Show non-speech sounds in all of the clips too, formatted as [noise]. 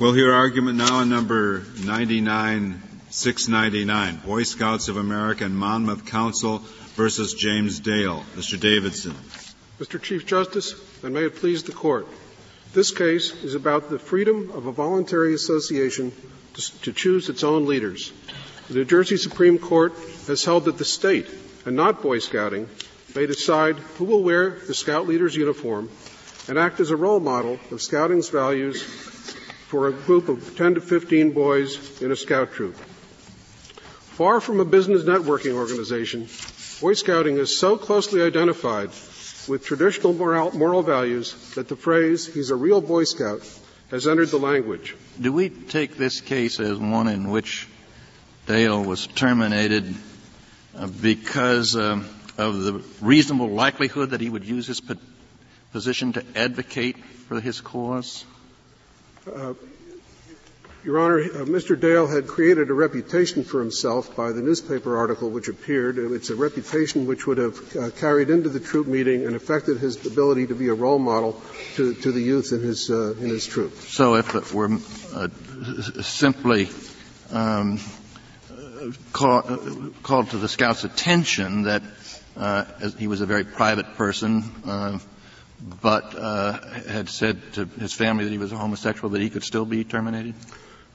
We'll hear argument now on number 99, 699, Boy Scouts of America and Monmouth Council versus James Dale. Mr. Davidson. Mr. Chief Justice, and may it please the Court, this case is about the freedom of a voluntary association to, to choose its own leaders. The New Jersey Supreme Court has held that the state, and not Boy Scouting, may decide who will wear the Scout leader's uniform and act as a role model of Scouting's values for a group of 10 to 15 boys in a Scout troop. Far from a business networking organization, Boy Scouting is so closely identified with traditional moral, moral values that the phrase, he's a real Boy Scout, has entered the language. Do we take this case as one in which Dale was terminated uh, because uh, of the reasonable likelihood that he would use his position to advocate for his cause? Uh, Your Honor, uh, Mr. Dale had created a reputation for himself by the newspaper article which appeared. It's a reputation which would have uh, carried into the troop meeting and affected his ability to be a role model to, to the youth in his, uh, in his troop. So if it were uh, simply um, call, called to the scouts' attention that uh, he was a very private person, but had said to his family that he was a homosexual, that he could still be terminated?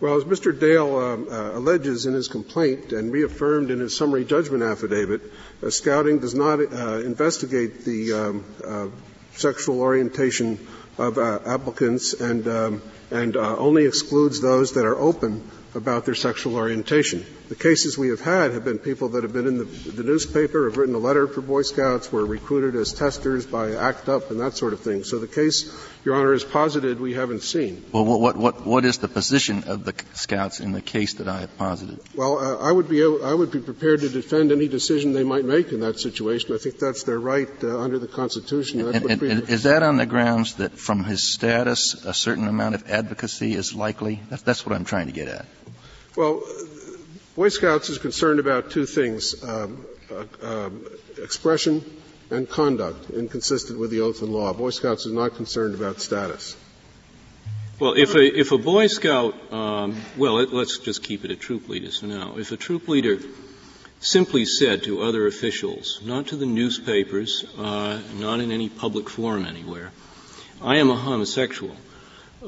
Well, as Mr. Dale um, uh, alleges in his complaint and reaffirmed in his summary judgment affidavit, uh, Scouting does not uh, investigate the um, uh, sexual orientation of uh, applicants and um, and uh, only excludes those that are open about their sexual orientation. The cases we have had have been people that have been in the, the newspaper, have written a letter for Boy Scouts, were recruited as testers by ACT UP and that sort of thing. So the case, Your Honor, is posited we haven't seen. Well, what, what, what is the position of the Scouts in the case that I have posited? Well, uh, I would be I would be prepared to defend any decision they might make in that situation. I think that's their right uh, under the Constitution. And, and, and is that on the grounds that from his status a certain amount of advocacy is likely? That's, that's what I'm trying to get at. Well, Boy Scouts is concerned about two things um, uh, um, expression and conduct, inconsistent with the oath and law. Boy Scouts is not concerned about status. Well, if a, if a Boy Scout, um, well, let, us just keep it a troop leader for now. If a troop leader simply said to other officials, not to the newspapers, uh, not in any public forum anywhere, I am a homosexual,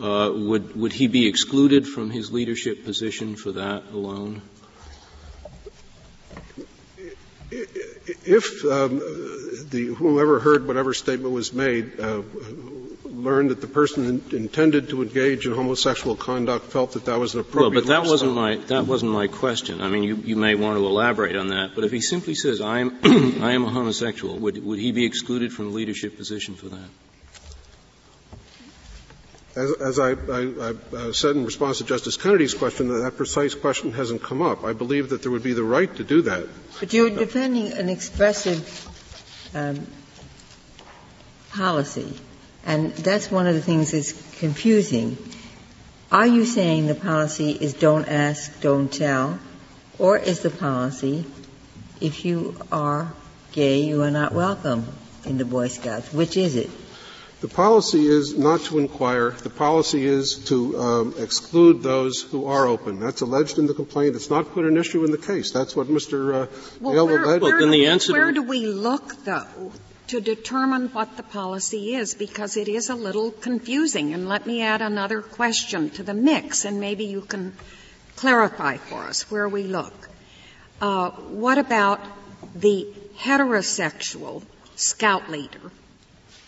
uh, would would he be excluded from his leadership position for that alone? If um, the whomever heard whatever statement was made uh, learned that the person in, intended to engage in homosexual conduct felt that that was an appropriate. Well, but that wasn't my that wasn't my question. I mean, you, you may want to elaborate on that. But if he simply says I am [clears throat] I am a homosexual, would would he be excluded from the leadership position for that? As, as I, I, I said in response to Justice Kennedy's question, that, that precise question hasn't come up. I believe that there would be the right to do that. But you're defending an expressive um, policy, and that's one of the things that's confusing. Are you saying the policy is don't ask, don't tell, or is the policy if you are gay, you are not welcome in the Boy Scouts? Which is it? The policy is not to inquire. The policy is to um, exclude those who are open. That's alleged in the complaint. It's not put an issue in the case. That's what Mr. Uh, well, where, alleged. Where, do, the where do we look, though, to determine what the policy is? Because it is a little confusing. And let me add another question to the mix, and maybe you can clarify for us where we look. Uh, what about the heterosexual scout leader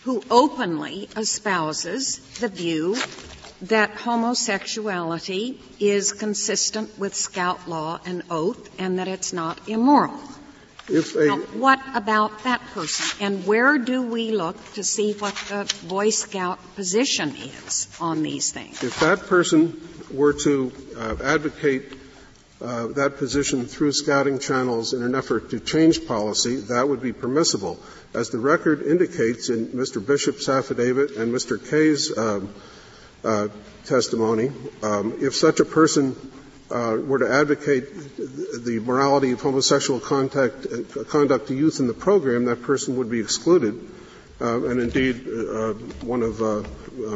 who openly espouses the view that homosexuality is consistent with scout law and oath and that it's not immoral. If a, now, what about that person? And where do we look to see what the Boy Scout position is on these things? If that person were to uh, advocate uh, that position through scouting channels in an effort to change policy, that would be permissible. As the record indicates in Mr. Bishop's affidavit and Mr. Kay's um, uh, testimony, um, if such a person uh, were to advocate the morality of homosexual contact, uh, conduct to youth in the program, that person would be excluded. Uh, and indeed, uh, one of uh,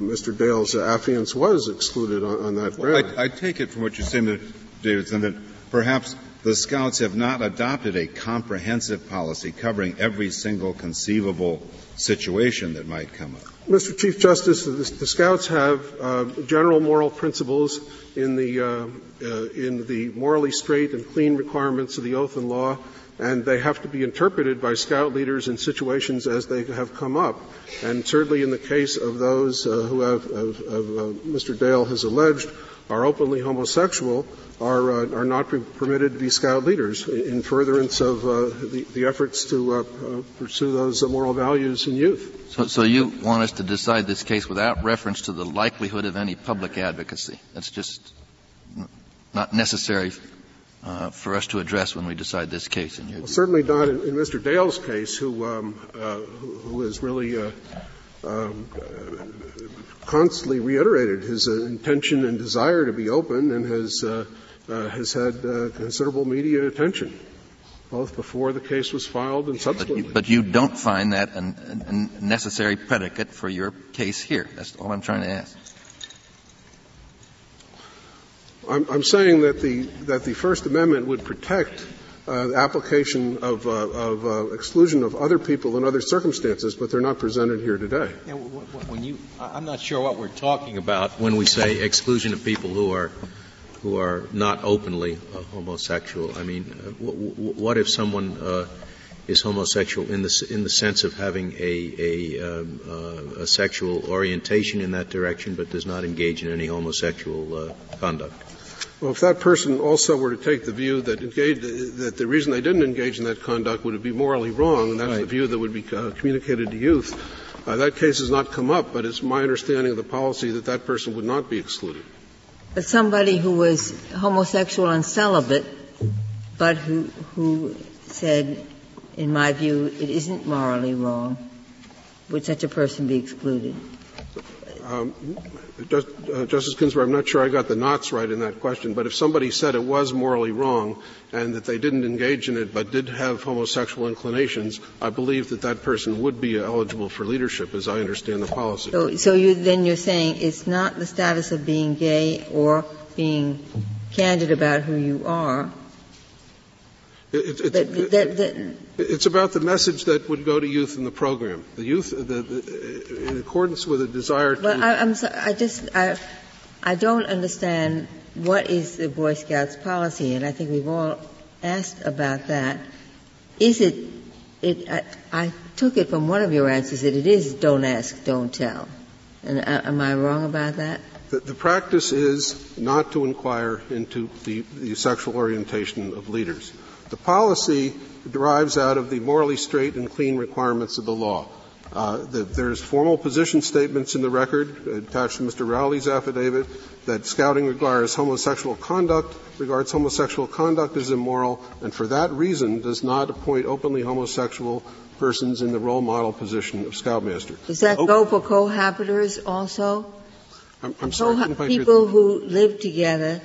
Mr. Dale's affiants was excluded on, on that ground. Well, I, I, take it from what you're saying, Davidson, that perhaps the Scouts have not adopted a comprehensive policy covering every single conceivable situation that might come up. Mr. Chief Justice, the, the Scouts have uh, general moral principles in the uh, uh, in the morally straight and clean requirements of the oath and law, and they have to be interpreted by Scout leaders in situations as they have come up. And certainly, in the case of those uh, who have, uh, Mr. Dale has alleged, are openly homosexual, are, uh, are not permitted to be scout leaders in furtherance of uh, the, the, efforts to uh pursue those moral values in youth. So, so, you want us to decide this case without reference to the likelihood of any public advocacy? That's just not necessary uh, for us to address when we decide this case. In your well, certainly not in, in, Mr. Dale's case, who um, uh, who, who is really um, constantly reiterated his uh, intention and desire to be open and has, uh, uh, has had uh, considerable media attention, both before the case was filed and subsequently. But you, but you don't find that a necessary predicate for your case here. That's all I'm trying to ask. I'm, I'm saying that the, that the First Amendment would protect uh, application of, uh, of uh, exclusion of other people in other circumstances, but they're not presented here today. Yeah, when you, I'm not sure what we're talking about when we say exclusion of people who are who are not openly uh, homosexual. I mean, uh, what if someone uh, is homosexual in the in the sense of having a a, um, a sexual orientation in that direction, but does not engage in any homosexual conduct? Well, if that person also were to take the view that, engage, that the reason they didn't engage in that conduct would be morally wrong, and that's right. the view that would be uh, communicated to youth, uh, that case has not come up, but it's my understanding of the policy that that person would not be excluded. But somebody who was homosexual and celibate, but who, who said, in my view, it isn't morally wrong, would such a person be excluded? Um, just, Uh, Justice Ginsburg, I'm not sure I got the knots right in that question, but if somebody said it was morally wrong and that they didn't engage in it but did have homosexual inclinations, I believe that that person would be eligible for leadership, as I understand the policy. So, so you, then you're saying it's not the status of being gay or being candid about who you are, it's, about the message that would go to youth in the program. The youth, the, the, in accordance with a desire to. Well, I, am so, I just, I, I don't understand what is the Boy Scouts policy, and I think we've all asked about that. Is it, it, I, I took it from one of your answers that it is don't ask, don't tell. And uh, am I wrong about that? The, the, practice is not to inquire into the, the sexual orientation of leaders. The policy derives out of the morally straight and clean requirements of the law. Uh, the, there's formal position statements in the record attached to Mr. Rowley's affidavit that scouting requires homosexual conduct, regards homosexual conduct as immoral, and for that reason does not appoint openly homosexual persons in the role model position of scoutmaster. Does that oh. go for cohabitors also? I'm, I'm sorry. People who live together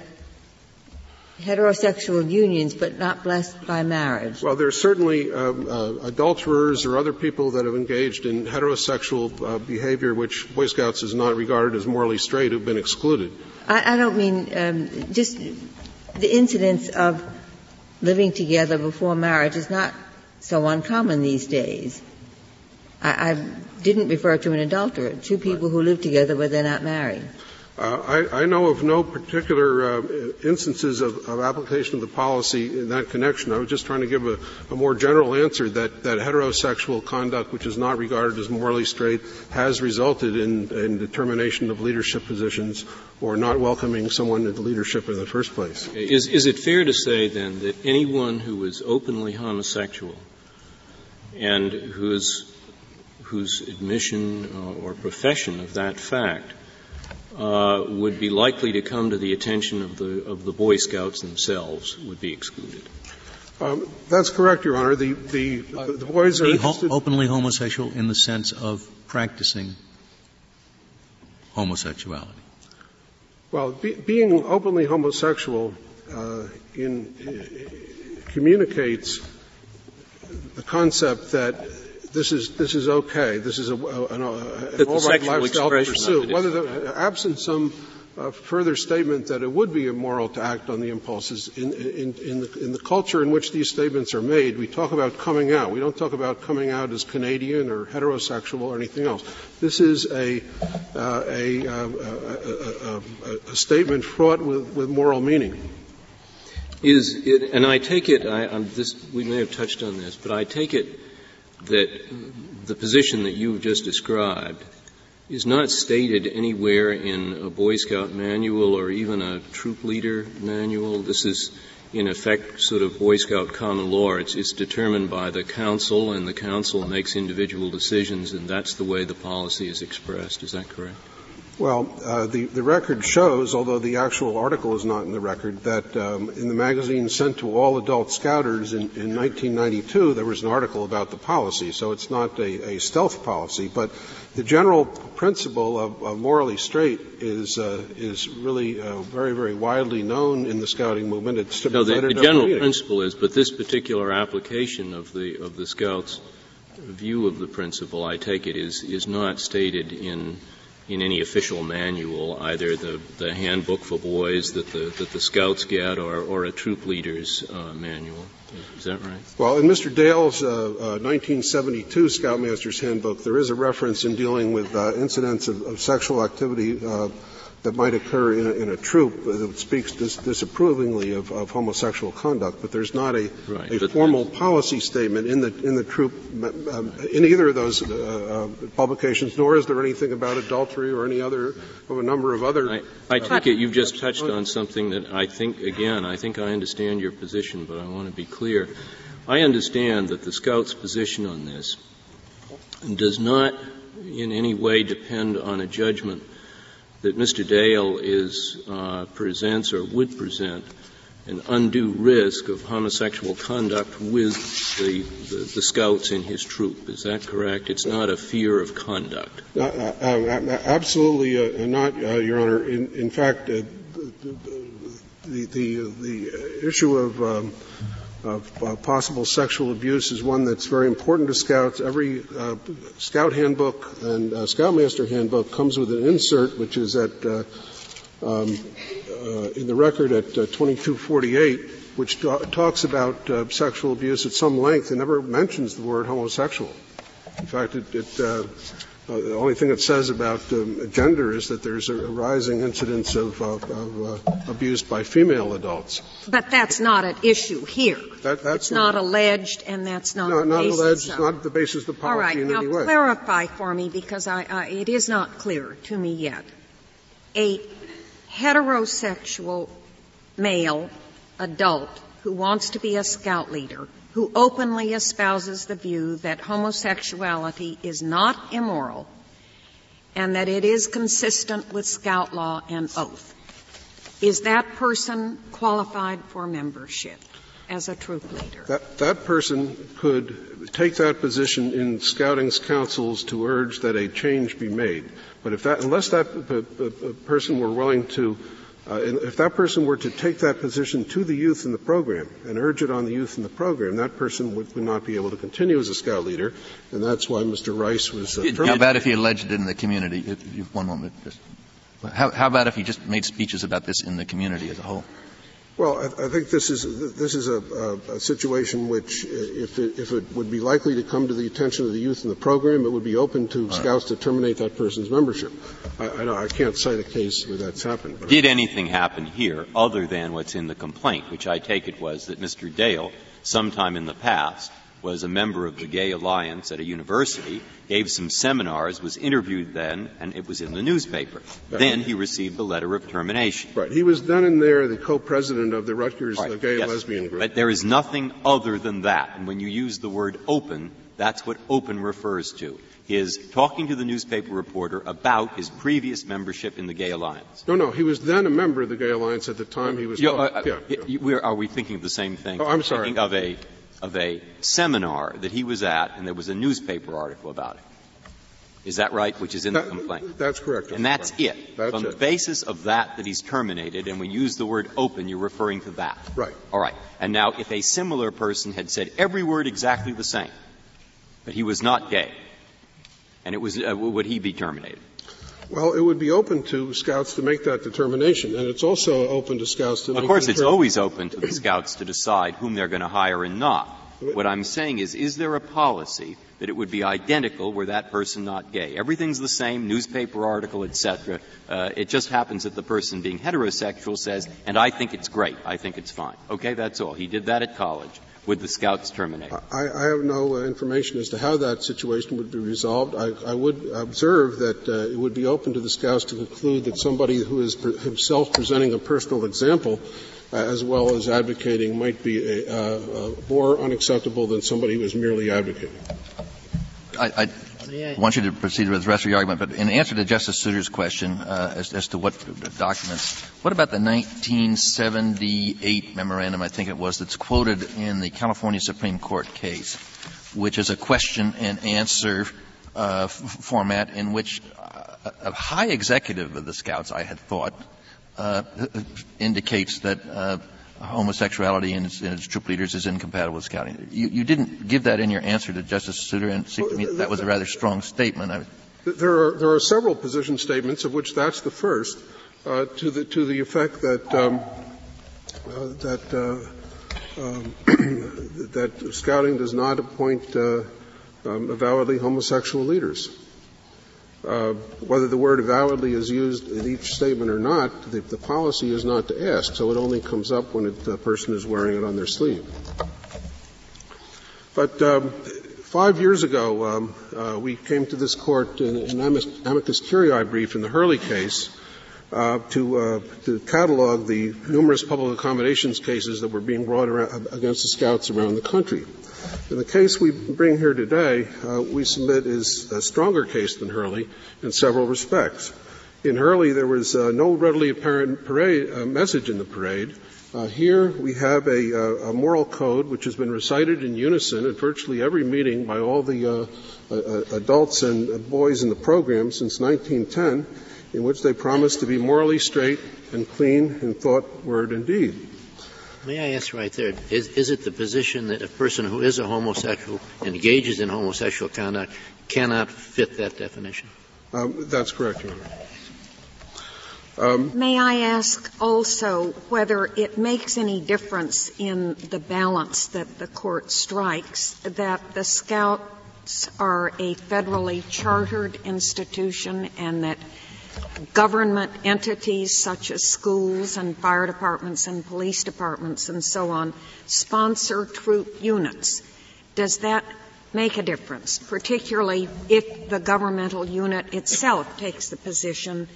heterosexual unions but not blessed by marriage? Well, there are certainly um, uh, adulterers or other people that have engaged in heterosexual uh, behavior which Boy Scouts is not regarded as morally straight who've been excluded. I, I don't mean um, just the incidence of living together before marriage is not so uncommon these days. I, I didn't refer to an adulterer, two people right. who live together but they're not married. Uh, I, I, know of no particular uh, instances of, of, application of the policy in that connection. I was just trying to give a, a, more general answer that, that heterosexual conduct, which is not regarded as morally straight, has resulted in, in determination of leadership positions or not welcoming someone into leadership in the first place. Is, is it fair to say then that anyone who is openly homosexual and whose whose admission or profession of that fact uh, would be likely to come to the attention of the of the Boy Scouts themselves would be excluded. Um, that's correct, Your Honor. The the, uh, the boys are ho- openly homosexual in the sense of practicing homosexuality. Well, be, being openly homosexual uh, in, uh, communicates the concept that this is this is okay. This is a, an, an all right lifestyle to pursue. Whether the, absent some uh, further statement that it would be immoral to act on the impulses in, in, in, the, in the culture in which these statements are made. We talk about coming out. We don't talk about coming out as Canadian or heterosexual or anything else. This is a uh, a, uh, a, a, a, statement fraught with, with moral meaning. Is it, and I take it, I, this, we may have touched on this, but I take it that the position that you've just described is not stated anywhere in a Boy Scout manual or even a troop leader manual. This is, in effect, sort of Boy Scout common law. It's, it's determined by the council, and the council makes individual decisions, and that's the way the policy is expressed. Is that correct? Well, uh, the, the record shows, although the actual article is not in the record, that um, in the magazine sent to all adult scouters in, in 1992, there was an article about the policy. So it's not a, a stealth policy, but the general principle of, of morally straight is uh, is really uh, very very widely known in the scouting movement. It's no, the, the general principle is, but this particular application of the of the scouts' view of the principle, I take it, is is not stated in in any official manual, either the, the handbook for boys that the, that the scouts get or, or a troop leader's uh, manual. Is that right? Well, in Mr. Dale's uh, uh, 1972 Scoutmaster's Handbook, there is a reference in dealing with uh, incidents of, of sexual activity uh, that might occur in a, in a troop that speaks dis- disapprovingly of, of, homosexual conduct, but there's not a, right, a formal policy statement in the in the troop um, in either of those uh, uh, publications. Nor is there anything about adultery or any other of a number of other. I, I take it you've just touched on something that I think again I think I understand your position, but I want to be clear. I understand that the Scouts' position on this does not in any way depend on a judgment that Mr. Dale is, uh, presents or would present an undue risk of homosexual conduct with the, the, the, scouts in his troop. Is that correct? It's not a fear of conduct. Uh, uh, uh absolutely uh, not, uh, Your Honor. In, in fact, the, the, the, the, issue of um, of uh, possible sexual abuse is one that's very important to scouts. Every uh, scout handbook and uh, scoutmaster handbook comes with an insert, which is at uh, um, uh, in the record at uh, 2248, which ta- talks about sexual abuse at some length and never mentions the word homosexual. In fact, it, it the only thing it says about um, gender is that there's a rising incidence of, of, of uh, abuse by female adults. But that's not an issue here. That, that's it's not, not, alleged, and that's not no, not alleged. Of, not the basis of the policy All right, in now any way. clarify for me because I, it is not clear to me yet. A heterosexual male adult who wants to be a scout leader who openly espouses the view that homosexuality is not immoral and that it is consistent with scout law and oath. Is that person qualified for membership as a troop leader? That, that person could take that position in scouting's councils to urge that a change be made. But if that, unless that person were willing to uh, if that person were to take that position to the youth in the program and urge it on the youth in the program, that person would, would not be able to continue as a scout leader, and that's why Mr. Rice was. Uh, how about if he alleged it in the community? If, one moment. Just, how, how about if he just made speeches about this in the community as a whole? Well, I, I think this is this is a, a, a situation which, if it, if it would be likely to come to the attention of the youth in the program, it would be open to right. scouts to terminate that person's membership. I, I, I, can't cite a case where that's happened. Did anything happen here other than what's in the complaint, which I take it was that Mr. Dale, sometime in the past, was a member of the Gay Alliance at a university, gave some seminars, was interviewed then, and it was in the newspaper. Right. Then he received a letter of termination. Right. He was then and there the co-president of the Rutgers right. uh, Gay yes. Lesbian Group. But there is nothing other than that. And when you use the word open, that's what open refers to. Is talking to the newspaper reporter about his previous membership in the Gay Alliance. No, no, he was then a member of the Gay Alliance at the time he was. Uh, yeah, yeah. are we thinking of the same thing? Oh, I'm sorry. Thinking of a of a seminar that he was at, and there was a newspaper article about it. Is that right? Which is in that, the complaint. That's correct. And that's it. That's From it. the basis of that that he's terminated, and we use the word open, you're referring to that. Right. All right. And now, if a similar person had said every word exactly the same, but he was not gay. And it was, uh, would he be terminated? Well, it would be open to scouts to make that determination, and it's also open to scouts to. Of course, it's always open to the scouts to decide whom they're going to hire and not. What I'm saying is, is there a policy that it would be identical were that person not gay? Everything's the same, newspaper article, etc. Uh, it just happens that the person being heterosexual says, "And I think it's great. I think it's fine." Okay, that's all. He did that at college would the scouts terminate? I, I have no uh, information as to how that situation would be resolved. I, I would observe that uh, it would be open to the scouts to conclude that somebody who is pre- himself presenting a personal example uh, as well as advocating might be a, uh, uh, more unacceptable than somebody who is merely advocating. I, I I want you to proceed with the rest of your argument, but in answer to Justice Souter's question uh, as, as, to what documents, what about the 1978 memorandum, I think it was, that's quoted in the California Supreme Court case, which is a question and answer uh, f- format in which a high executive of the Scouts, I had thought, uh, indicates that uh, homosexuality in its, in its, troop leaders is incompatible with scouting. You, you, didn't give that in your answer to Justice Souter, and it seemed to me that was a rather strong statement. I, there are, there are several position statements, of which that's the first, uh, to, the, to the effect that, um, uh, that, uh, um, [clears throat] that scouting does not appoint uh, um, avowedly homosexual leaders. Uh, whether the word avowedly is used in each statement or not, the, the policy is not to ask, so it only comes up when it, the person is wearing it on their sleeve. But um, five years ago, um, uh, we came to this court in an amicus curiae brief in the Hurley case uh, to, uh, to catalog the numerous public accommodations cases that were being brought around, against the scouts around the country. In the case we bring here today, uh, we submit is a stronger case than Hurley in several respects. In Hurley, there was uh, no readily apparent parade, message in the parade. Uh, here we have a, uh, a, moral code which has been recited in unison at virtually every meeting by all the uh, adults and boys in the program since 1910, in which they promise to be morally straight and clean in thought, word, and deed. May I ask right there, is, is it the position that a person who is a homosexual engages in homosexual conduct cannot fit that definition? Um, that's correct, Your Honor. Um, May I ask also whether it makes any difference in the balance that the court strikes that the Scouts are a federally chartered institution and that government entities such as schools and fire departments and police departments and so on sponsor troop units. Does that make a difference, particularly if the governmental unit itself takes the position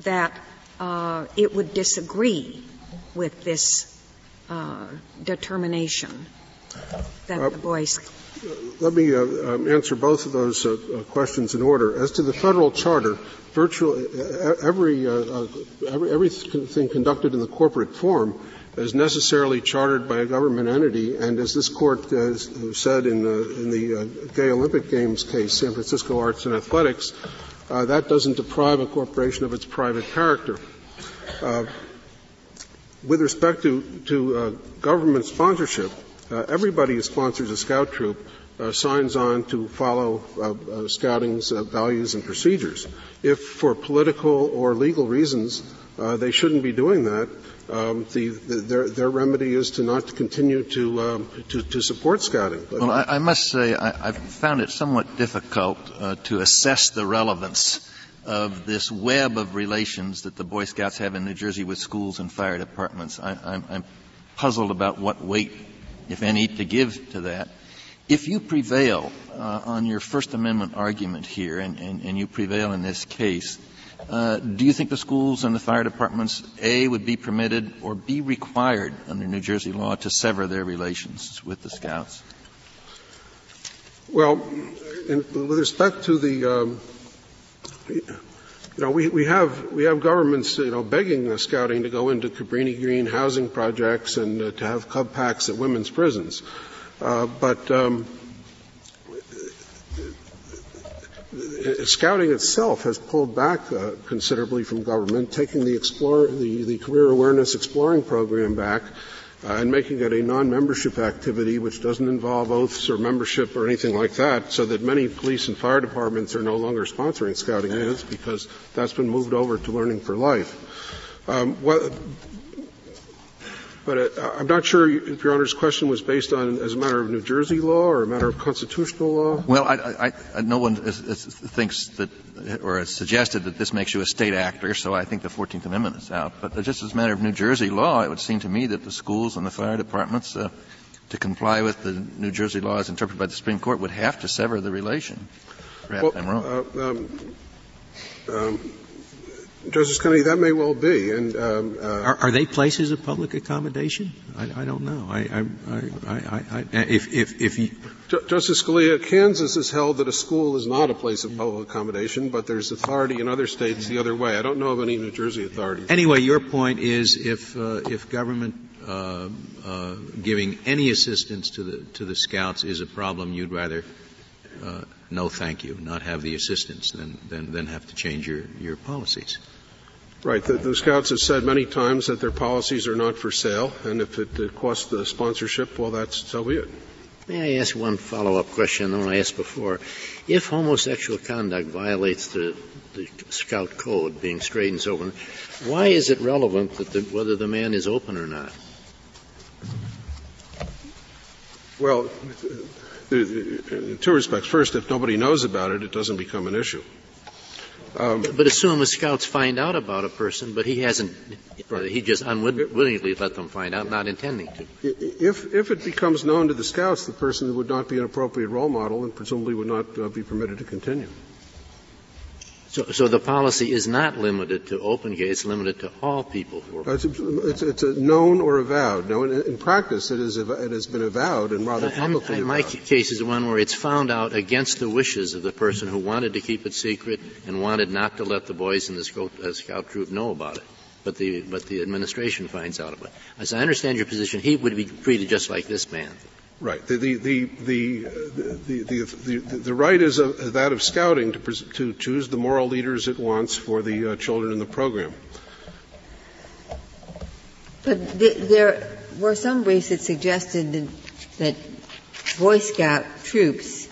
that uh, it would disagree with this uh, determination that uh, the boys let me uh, um, answer both of those uh, uh, questions in order. As to the federal charter, virtually every, every, everything conducted in the corporate form is necessarily chartered by a government entity, and as this court said in the, in the Gay Olympic Games case, San Francisco Arts and Athletics, uh, that doesn't deprive a corporation of its private character. Uh, with respect to, to uh, government sponsorship, uh, everybody who sponsors a scout troop uh, signs on to follow uh, uh scouting's uh, values and procedures. If for political or legal reasons uh, they shouldn't be doing that, um, the, the, their, their, remedy is to not continue to, um, to, to, support scouting. Well, I, I, must say I, have found it somewhat difficult to assess the relevance of this web of relations that the Boy Scouts have in New Jersey with schools and fire departments. I, am puzzled about what weight if any, to give to that. If you prevail uh, on your First Amendment argument here, and, and, and you prevail in this case, uh, do you think the schools and the fire departments, A, would be permitted or be required under New Jersey law to sever their relations with the Scouts? Well, in, with respect to the um, you know, we, we have we have governments, you know, begging uh, scouting to go into Cabrini Green housing projects and uh, to have cub packs at women's prisons, uh, but um, scouting itself has pulled back uh, considerably from government, taking the explore the, the career awareness exploring program back. Uh, and making it a non-membership activity which doesn't involve oaths or membership or anything like that, so that many police and fire departments are no longer sponsoring scouting units because that's been moved over to Learning for Life. Um, what, but uh, I'm not sure if Your Honor's question was based on as a matter of New Jersey law or a matter of constitutional law. Well, I, I, I, no one is, is, thinks that or has suggested that this makes you a state actor, so I think the 14th Amendment is out. But just as a matter of New Jersey law, it would seem to me that the schools and the fire departments, uh, to comply with the New Jersey law as interpreted by the Supreme Court, would have to sever the relation. Perhaps well, I'm wrong. Uh, um, um, Justice Kennedy, that may well be. And um, uh, are, are, they places of public accommodation? I, I don't know. I, I, if, if, if you, Justice Scalia, Kansas has held that a school is not a place of public accommodation, but there's authority in other states the other way. I don't know of any New Jersey authorities. Anyway, your point is if uh, if government uh, uh, giving any assistance to the to the scouts is a problem, you'd rather uh, no, thank you, not have the assistance, than than, than have to change your your policies. Right. The, the, Scouts have said many times that their policies are not for sale, and if it, costs the sponsorship, well, that's so be it. May I ask one follow-up question, the one I asked before? If homosexual conduct violates the, the Scout code, being straight and so on, why is it relevant that the, whether the man is open or not? Well, in two respects. First, if nobody knows about it, it doesn't become an issue. Um, but assume the scouts find out about a person, but he hasn't. Uh, he just unwillingly let them find out, not intending to. If if it becomes known to the scouts, the person would not be an appropriate role model, and presumably would not uh, be permitted to continue. So, so the policy is not limited to open gay; it's limited to all people who are. It's, it's, it's a known or avowed. Now, in, in practice, it, is, it has been avowed and rather publicly. my case is one where it's found out against the wishes of the person who wanted to keep it secret and wanted not to let the boys in the scout, uh, scout troop know about it. But the but the administration finds out about it. As I understand your position, he would be treated just like this man. Right. The, the, the, the, right is that of scouting to, to choose the moral leaders it wants for the uh, children in the program. But there were some briefs that suggested that Boy Scout troops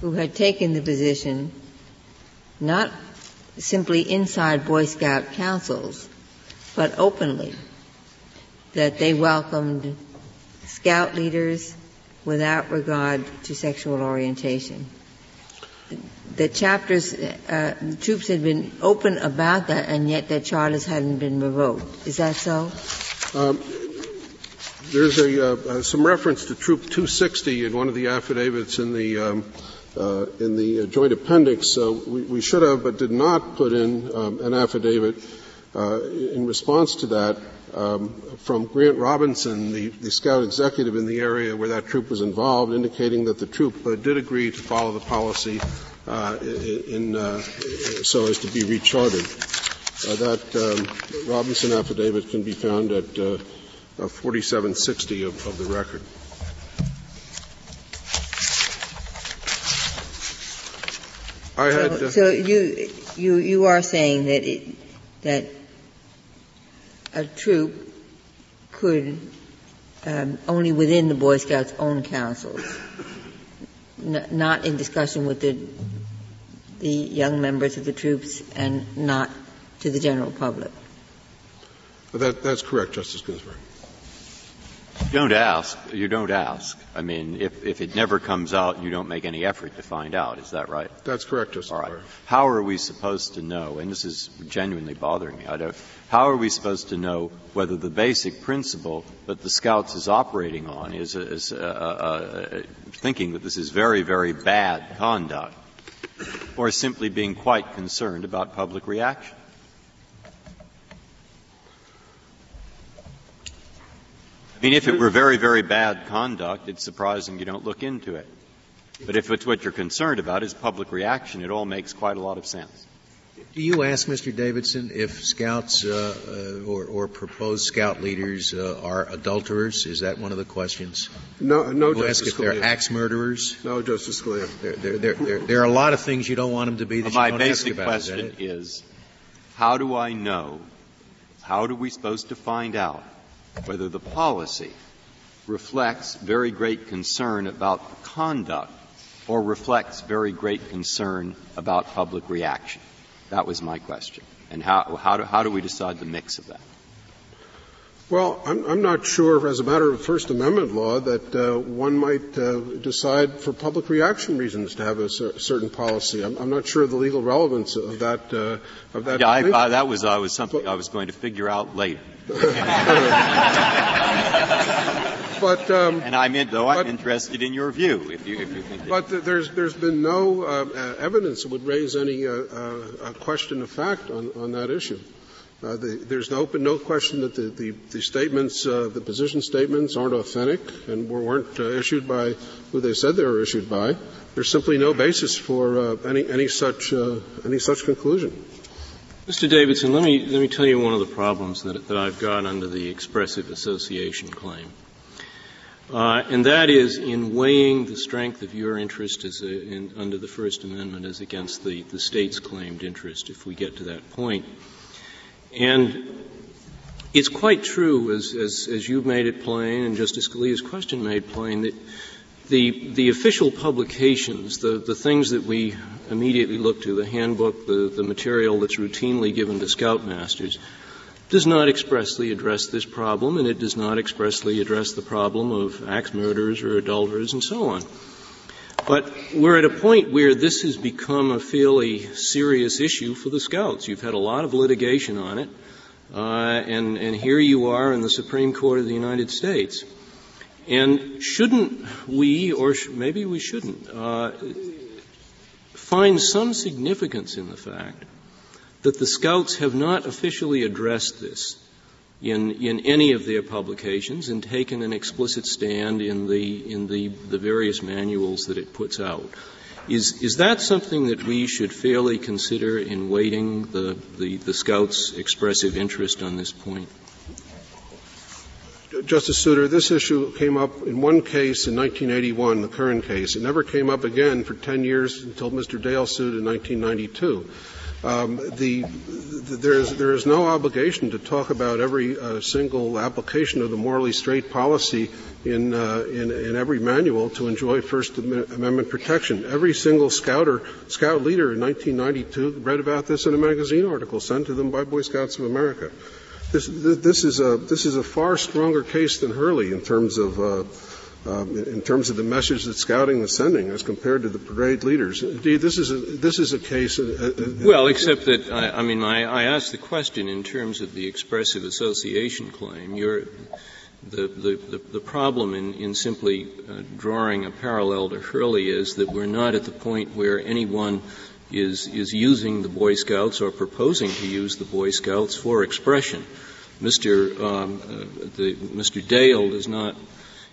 who had taken the position, not simply inside Boy Scout councils, but openly, that they welcomed scout leaders without regard to sexual orientation. The chapters, uh, troops had been open about that, and yet their charters hadn't been revoked. Is that so? Um, there's a, uh, uh, some reference to Troop 260 in one of the affidavits in the um, uh, in the uh, joint appendix. We, we, should have, but did not put in um, an affidavit uh, in response to that um, from Grant Robinson, the, the, scout executive in the area where that troop was involved, indicating that the troop uh, did agree to follow the policy uh, in, uh, so as to be rechartered. Uh, that um, Robinson affidavit can be found at uh, 4760 of, of, the record. I had. So, so you you you are saying that it, that a troop could um, only within the Boy Scouts' own councils, n- not in discussion with the the young members of the troops and not to the general public. That, that's correct, Justice Ginsburg. You don't ask. You don't ask. I mean, if, if it never comes out, you don't make any effort to find out. Is that right? That's correct, Justice. All right. How are we supposed to know? And this is genuinely bothering me. I don't. How are we supposed to know whether the basic principle that the Scouts is operating on is, is uh, uh, uh, thinking that this is very, very bad conduct, or simply being quite concerned about public reaction? I mean, if it were very, very bad conduct, it's surprising you don't look into it. But if it's what you're concerned about is public reaction, it all makes quite a lot of sense. Do you ask Mr. Davidson if scouts uh, uh, or, or, proposed scout leaders uh, are adulterers? Is that one of the questions? No, no, you Justice ask if they're axe murderers? No, Justice Scalia. There, there, there, there, are a lot of things you don't want them to be that well, you don't ask about. My basic question is, how do I know? How are we supposed to find out whether the policy reflects very great concern about the conduct or reflects very great concern about public reaction. That was my question. And how, how, do, how do we decide the mix of that? Well, I'm, I'm, not sure, as a matter of First Amendment law, that uh, one might uh, decide for public reaction reasons to have a cer- certain policy. I'm, I'm, not sure of the legal relevance of that. Uh, of that. Yeah, I, that was uh, was something but, I was going to figure out later. [laughs] but um, and I'm in, though I'm interested in your view. If you, if you think. But there's there's been no uh, evidence that would raise any uh, question of fact on, on that issue. Uh, the, there's no, no question that the, the, the statements, uh, the position statements aren't authentic and weren't uh, issued by who they said they were issued by. There's simply no basis for uh, any, any, such, uh, any such conclusion. Mr. Davidson, let me, let me tell you one of the problems that, that I've got under the expressive association claim. Uh, and that is in weighing the strength of your interest a, in, under the First Amendment as against the, the state's claimed interest, if we get to that point. And it's quite true, as, as, as you've made it plain and Justice Scalia's question made plain, that the, the official publications, the, the things that we immediately look to, the handbook, the, the material that's routinely given to scoutmasters, does not expressly address this problem, and it does not expressly address the problem of axe murderers or adulterers and so on. But we're at a point where this has become a fairly serious issue for the Scouts. You've had a lot of litigation on it, uh, and, and here you are in the Supreme Court of the United States. And shouldn't we, or sh- maybe we shouldn't, uh, find some significance in the fact that the Scouts have not officially addressed this in, in any of their publications and taken an explicit stand in the, in the, the various manuals that it puts out. Is, is that something that we should fairly consider in weighting the, the, the Scouts' expressive interest on this point? Justice Souter, this issue came up in one case in 1981, the Curran case. It never came up again for 10 years until Mr. Dale sued in 1992. Um, the, the, there, is, there is no obligation to talk about every uh, single application of the morally straight policy in, uh, in, in, every manual to enjoy First Amendment protection. Every single scouter, scout leader in 1992 read about this in a magazine article sent to them by Boy Scouts of America. This, this, is, a, this is a far stronger case than Hurley in terms of uh, um, in terms of the message that scouting is sending as compared to the parade leaders. Indeed, this is a, this is a case. Uh, uh, uh well, except that I, I mean, I, I, asked the question in terms of the expressive association claim. You're, the, the, the, the problem in, in simply uh, drawing a parallel to Hurley is that we're not at the point where anyone is, is using the Boy Scouts or proposing to use the Boy Scouts for expression. Mr. Um, uh, the, Mr. Dale does not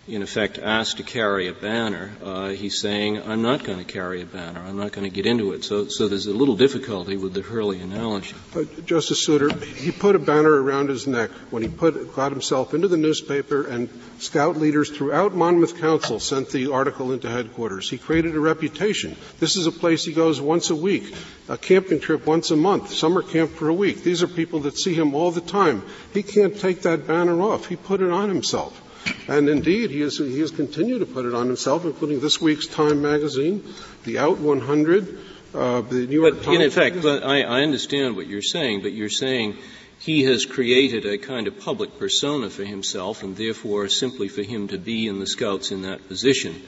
in effect asked to carry a banner, uh, he's saying, I'm not going to carry a banner. I'm not going to get into it. So, so there's a little difficulty with the Hurley analogy. Uh, Justice Souter, he put a banner around his neck when he put, got himself into the newspaper and scout leaders throughout Monmouth Council sent the article into headquarters. He created a reputation. This is a place he goes once a week, a camping trip once a month, summer camp for a week. These are people that see him all the time. He can't take that banner off. He put it on himself. And indeed, he has, he has continued to put it on himself, including this week's Time magazine, the Out 100, uh, the New York but Times. In fact, I, I understand what you're saying, but you're saying he has created a kind of public persona for himself, and therefore, simply for him to be in the Scouts in that position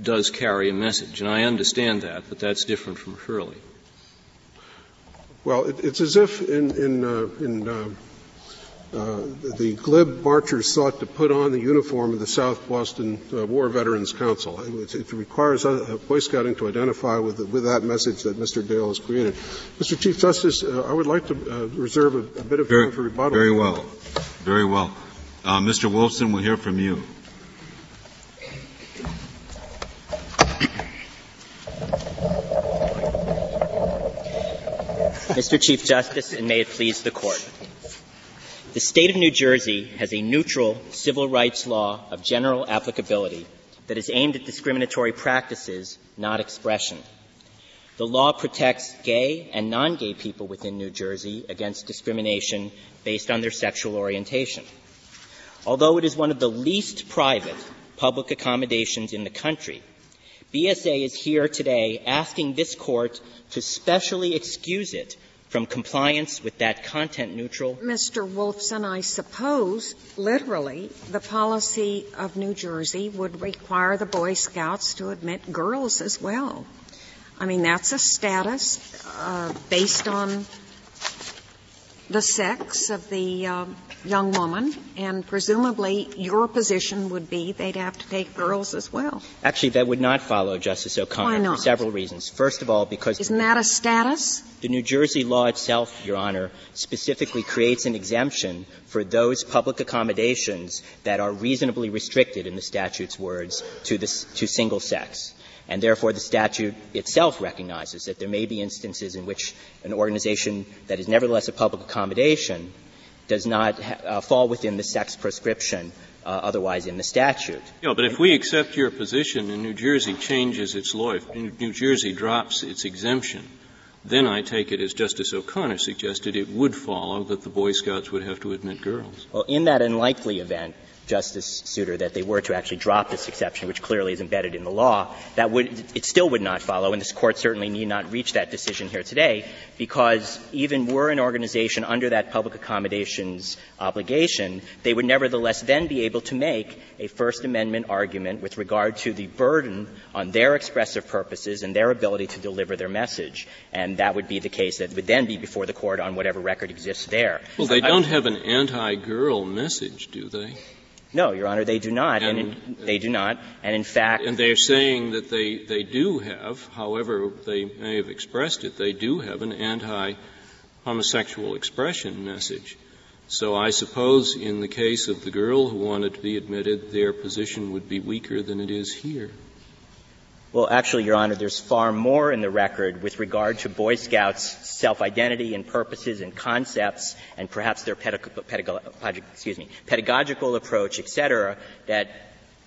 does carry a message. And I understand that, but that's different from Hurley. Well, it, it's as if in, in, uh, in uh, uh, the GLIB marchers sought to put on the uniform of the South Boston uh, War Veterans Council. It, it requires uh, Boy Scouting to identify with, the, with that message that Mr. Dale has created. Mr. Chief Justice, uh, I would like to uh, reserve a, a, bit of very, time for rebuttal. Very well. Very well. Mr. Wolfson, we'll hear from you. Mr. Chief Justice, and may it please the Court. The state of New Jersey has a neutral civil rights law of general applicability that is aimed at discriminatory practices, not expression. The law protects gay and non-gay people within New Jersey against discrimination based on their sexual orientation. Although it is one of the least private public accommodations in the country, BSA is here today asking this court to specially excuse it from compliance with that content neutral. Mr. Wolfson, I suppose, literally, the policy of New Jersey would require the Boy Scouts to admit girls as well. I mean, that's a status uh, based on the sex of the uh, young woman, and presumably your position would be they'd have to take girls as well. Actually, that would not follow, Justice O'Connor, Why not? for several reasons. First of all, because isn't that a status? The New Jersey law itself, Your Honor, specifically creates an exemption for those public accommodations that are reasonably restricted, in the statute's words, to, this, to single sex. And therefore, the statute itself recognizes that there may be instances in which an organization that is nevertheless a public accommodation does not uh, fall within the sex prescription uh, otherwise in the statute. Yeah, but if we accept your position and New Jersey changes its law, if New Jersey drops its exemption, then I take it, as Justice O'Connor suggested, it would follow that the Boy Scouts would have to admit girls. Well, in that unlikely event, Justice Souter, that they were to actually drop this exception, which clearly is embedded in the law, that would, it still would not follow, and this court certainly need not reach that decision here today, because even were an organization under that public accommodations obligation, they would nevertheless then be able to make a First Amendment argument with regard to the burden on their expressive purposes and their ability to deliver their message. And that would be the case that would then be before the court on whatever record exists there. Well, they don't have an anti-girl message, do they? No, Your Honor, they do not. And, and they do not. And in fact, and they're saying that they they do have, however they may have expressed it, they do have an anti-homosexual expression message. So I suppose in the case of the girl who wanted to be admitted, their position would be weaker than it is here. Well, actually, Your Honor, there's far more in the record with regard to Boy Scouts' self-identity and purposes and concepts and perhaps their pedag- excuse me, pedagogical approach, et cetera, that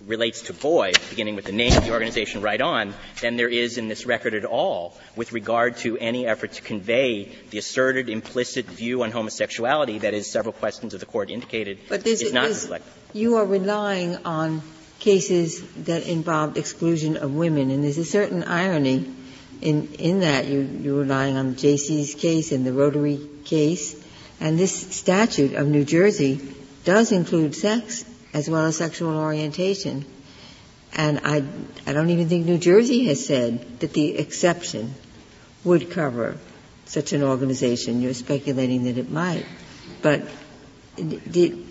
relates to boy, beginning with the name of the organization right on, than there is in this record at all with regard to any effort to convey the asserted implicit view on homosexuality that is several questions of the court indicated but this, is not reflected. You are relying on cases that involved exclusion of women, and there's a certain irony in, in that. You, you're relying on Jaycees case and the Rotary case, and this statute of New Jersey does include sex as well as sexual orientation. And I, I don't even think New Jersey has said that the exception would cover such an organization. You're speculating that it might. But did,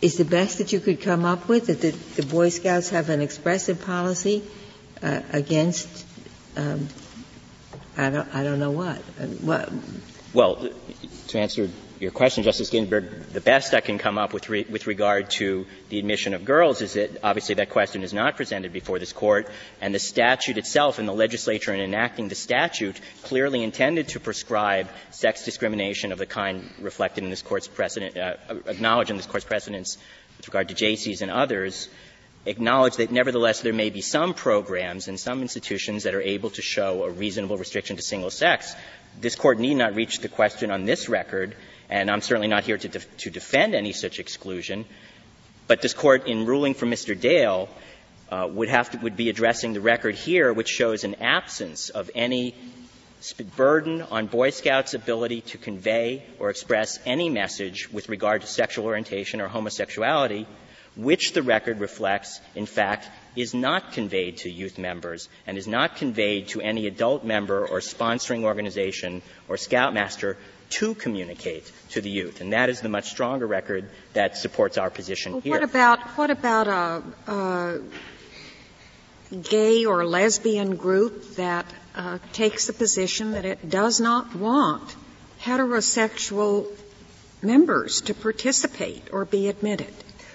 is the best that you could come up with that the, the Boy Scouts have an expressive policy uh, against um, I don't I don't know what. Uh, what. Well, to answer your question, Justice Ginsburg, the best I can come up with re- with regard to the admission of girls is that obviously that question is not presented before this court, and the statute itself and the legislature in enacting the statute clearly intended to prescribe sex discrimination of the kind reflected in this court's precedent, uh, acknowledged in this court's precedents with regard to Jaycees and others, acknowledge that nevertheless there may be some programs and some institutions that are able to show a reasonable restriction to single sex. This court need not reach the question on this record and I'm certainly not here to, to defend any such exclusion. But this court, in ruling for Mr. Dale, uh, would have to would be addressing the record here, which shows an absence of any burden on Boy Scouts' ability to convey or express any message with regard to sexual orientation or homosexuality, which the record reflects, in fact, is not conveyed to youth members and is not conveyed to any adult member or sponsoring organization or scoutmaster to communicate to the youth, and that is the much stronger record that supports our position well, here. What about what about a, a gay or lesbian group that uh, takes the position that it does not want heterosexual members to participate or be admitted?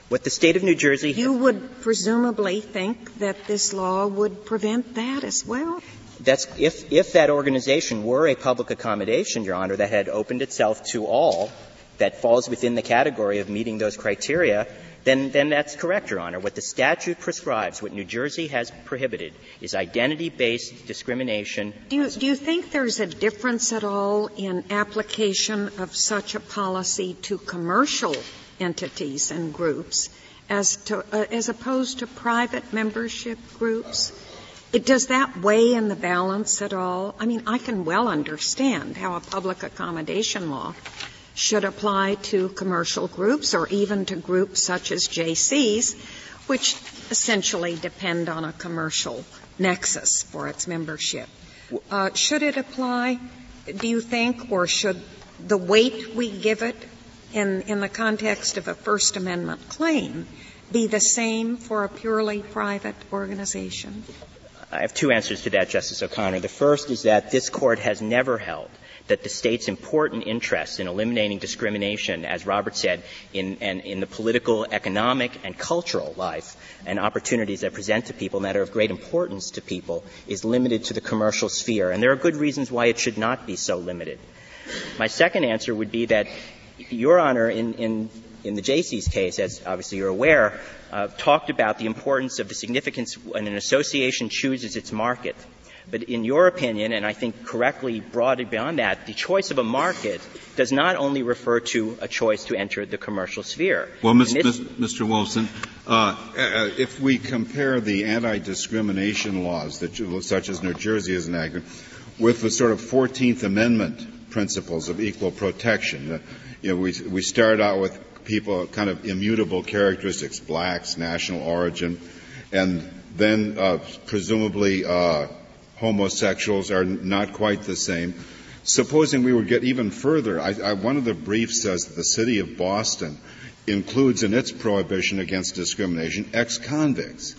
What the state of New Jersey you would presumably think that this law would prevent that as well. That's if, if that organization were a public accommodation, Your Honor, that had opened itself to all, that falls within the category of meeting those criteria, then, then that's correct, Your Honor. What the statute prescribes, what New Jersey has prohibited, is identity-based discrimination. Do you, do you think there's a difference at all in application of such a policy to commercial entities and groups as to uh, as opposed to private membership groups? Does that weigh in the balance at all? I mean, I can well understand how a public accommodation law should apply to commercial groups or even to groups such as Jaycees, which essentially depend on a commercial nexus for its membership. Uh, should it apply, do you think, or should the weight we give it in, in the context of a First Amendment claim be the same for a purely private organization? I have two answers to that, Justice O'Connor. The first is that this court has never held that the state's important interest in eliminating discrimination, as Roberts said, in, in, in, the political, economic, and cultural life and opportunities that present to people that are of great importance to people is limited to the commercial sphere. And there are good reasons why it should not be so limited. My second answer would be that Your Honor, in, in, in the Jaycees case, as obviously you're aware, uh, talked about the importance of the significance when an association chooses its market but in your opinion, and I think correctly broadened beyond that, the choice of a market does not only refer to a choice to enter the commercial sphere. Well, Mr. Mr. Wolfson, uh, uh, if we compare the anti-discrimination laws that, such as New Jersey has enacted with the sort of 14th Amendment principles of equal protection, uh, you know, we, we start out with people, kind of immutable characteristics, blacks, national origin, and then uh, presumably uh, homosexuals are not quite the same. Supposing we would get even further, I, I, one of the briefs says that the city of Boston includes in its prohibition against discrimination ex-convicts.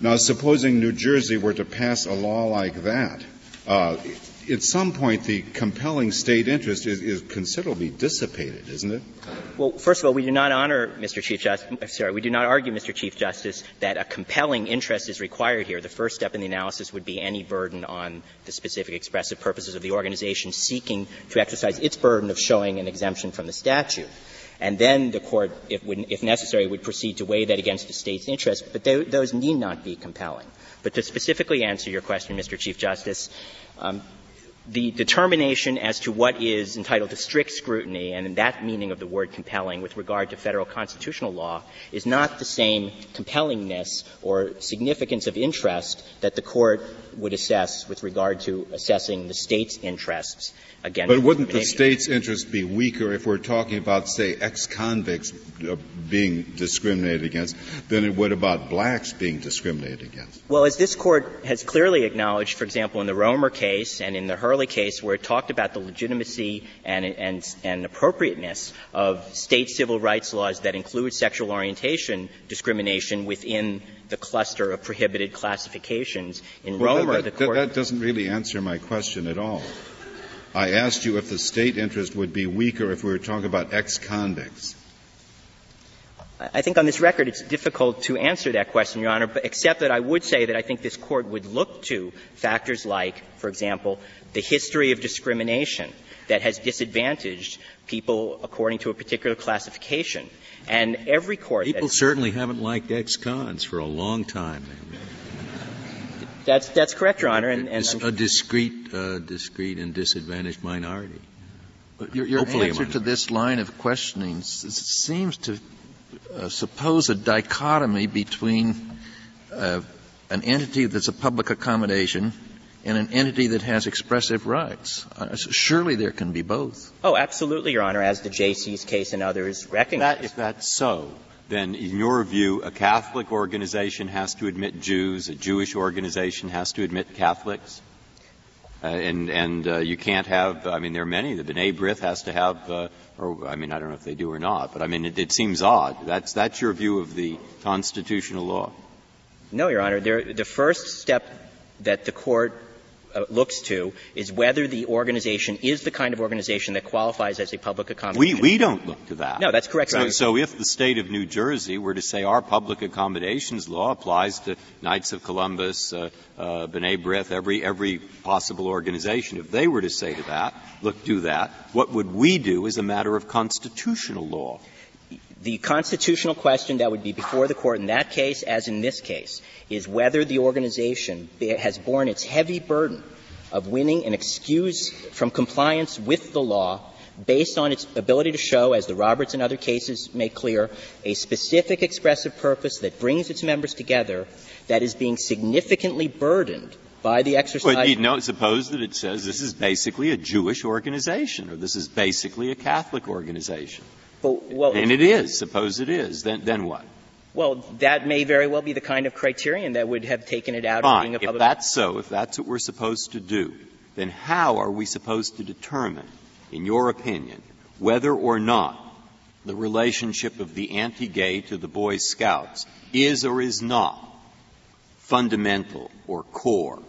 Now, supposing New Jersey were to pass a law like that, uh, at some point the compelling state interest is, is, considerably dissipated, isn't it? Well, first of all, we do not honor, Mr. Chief Justice, sorry, we do not argue, Mr. Chief Justice, that a compelling interest is required here. The first step in the analysis would be any burden on the specific expressive purposes of the organization seeking to exercise its burden of showing an exemption from the statute. And then the court, if, if necessary, would proceed to weigh that against the state's interest, but they, those need not be compelling. But to specifically answer your question, Mr. Chief Justice, um, the determination as to what is entitled to strict scrutiny, and in that meaning of the word compelling with regard to federal constitutional law, is not the same compellingness or significance of interest that the court would assess with regard to assessing the state's interests against. But wouldn't the state's interest be weaker if we're talking about, say, ex-convicts uh, being discriminated against than it would about blacks being discriminated against? Well, as this court has clearly acknowledged, for example, in the Romer case and in the Hurley case, where it talked about the legitimacy and, and, and appropriateness of state civil rights laws that include sexual orientation discrimination within the cluster of prohibited classifications. In well, Romer, that, the court. That doesn't really answer my question at all. I asked you if the state interest would be weaker if we were talking about ex-convicts. I think on this record it's difficult to answer that question, Your Honor, but except that I would say that I think this court would look to factors like, for example, the history of discrimination that has disadvantaged people according to a particular classification. And every court. People certainly haven't liked ex-cons for a long time. That's, that's correct, Your Honor. And, and a discrete, uh, discrete and disadvantaged minority. Your, your answer to this line of questioning seems to uh, suppose a dichotomy between uh, an entity that's a public accommodation and an entity that has expressive rights. Uh, surely there can be both. Oh, absolutely, Your Honor, as the Jaycees case and others recognize. That, if that's so, then in your view, a Catholic organization has to admit Jews, a Jewish organization has to admit Catholics? Uh, and and uh, you can't have, I mean, there are many. The B'nai B'rith has to have, uh, or I mean, I don't know if they do or not, but I mean, it, it seems odd. That's, that's your view of the constitutional law? No, Your Honor. There, the first step that the court looks to is whether the organization is the kind of organization that qualifies as a public accommodation. We, we don't look to that. No, that's correct. So, so if the state of New Jersey were to say our public accommodations law applies to Knights of Columbus, uh, uh, B'nai B'rith, every, every possible organization, if they were to say to that, look, do that, what would we do as a matter of constitutional law? The constitutional question that would be before the court in that case, as in this case, is whether the organization has borne its heavy burden of winning an excuse from compliance with the law based on its ability to show, as the Roberts and other cases make clear, a specific expressive purpose that brings its members together that is being significantly burdened by the exercise. Well, you know, suppose that it says this is basically a Jewish organization or this is basically a Catholic organization. But, well, and it is. Suppose it is. Then, then what? Well, that may very well be the kind of criterion that would have taken it out Fine. of being a public. If that's so, if that's what we're supposed to do, then how are we supposed to determine, in your opinion, whether or not the relationship of the anti-gay to the Boy Scouts is or is not fundamental or core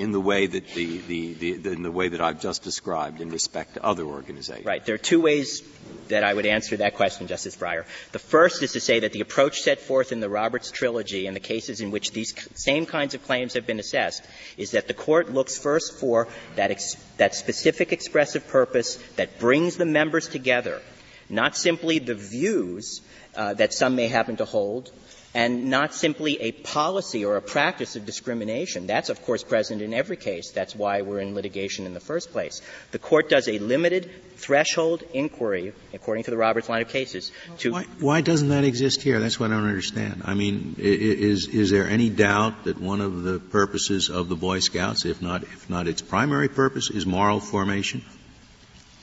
in the way that the, the, the, in the way that I've just described in respect to other organizations. Right. There are two ways that I would answer that question, Justice Breyer. The first is to say that the approach set forth in the Roberts trilogy and the cases in which these same kinds of claims have been assessed is that the court looks first for that, ex- that specific expressive purpose that brings the members together, not simply the views uh, that some may happen to hold, and not simply a policy or a practice of discrimination. That's, of course, present in every case. That's why we're in litigation in the first place. The court does a limited threshold inquiry, according to the Roberts line of cases, to. Why, why doesn't that exist here? That's what I don't understand. I mean, is, is there any doubt that one of the purposes of the Boy Scouts, if not, if not its primary purpose, is moral formation?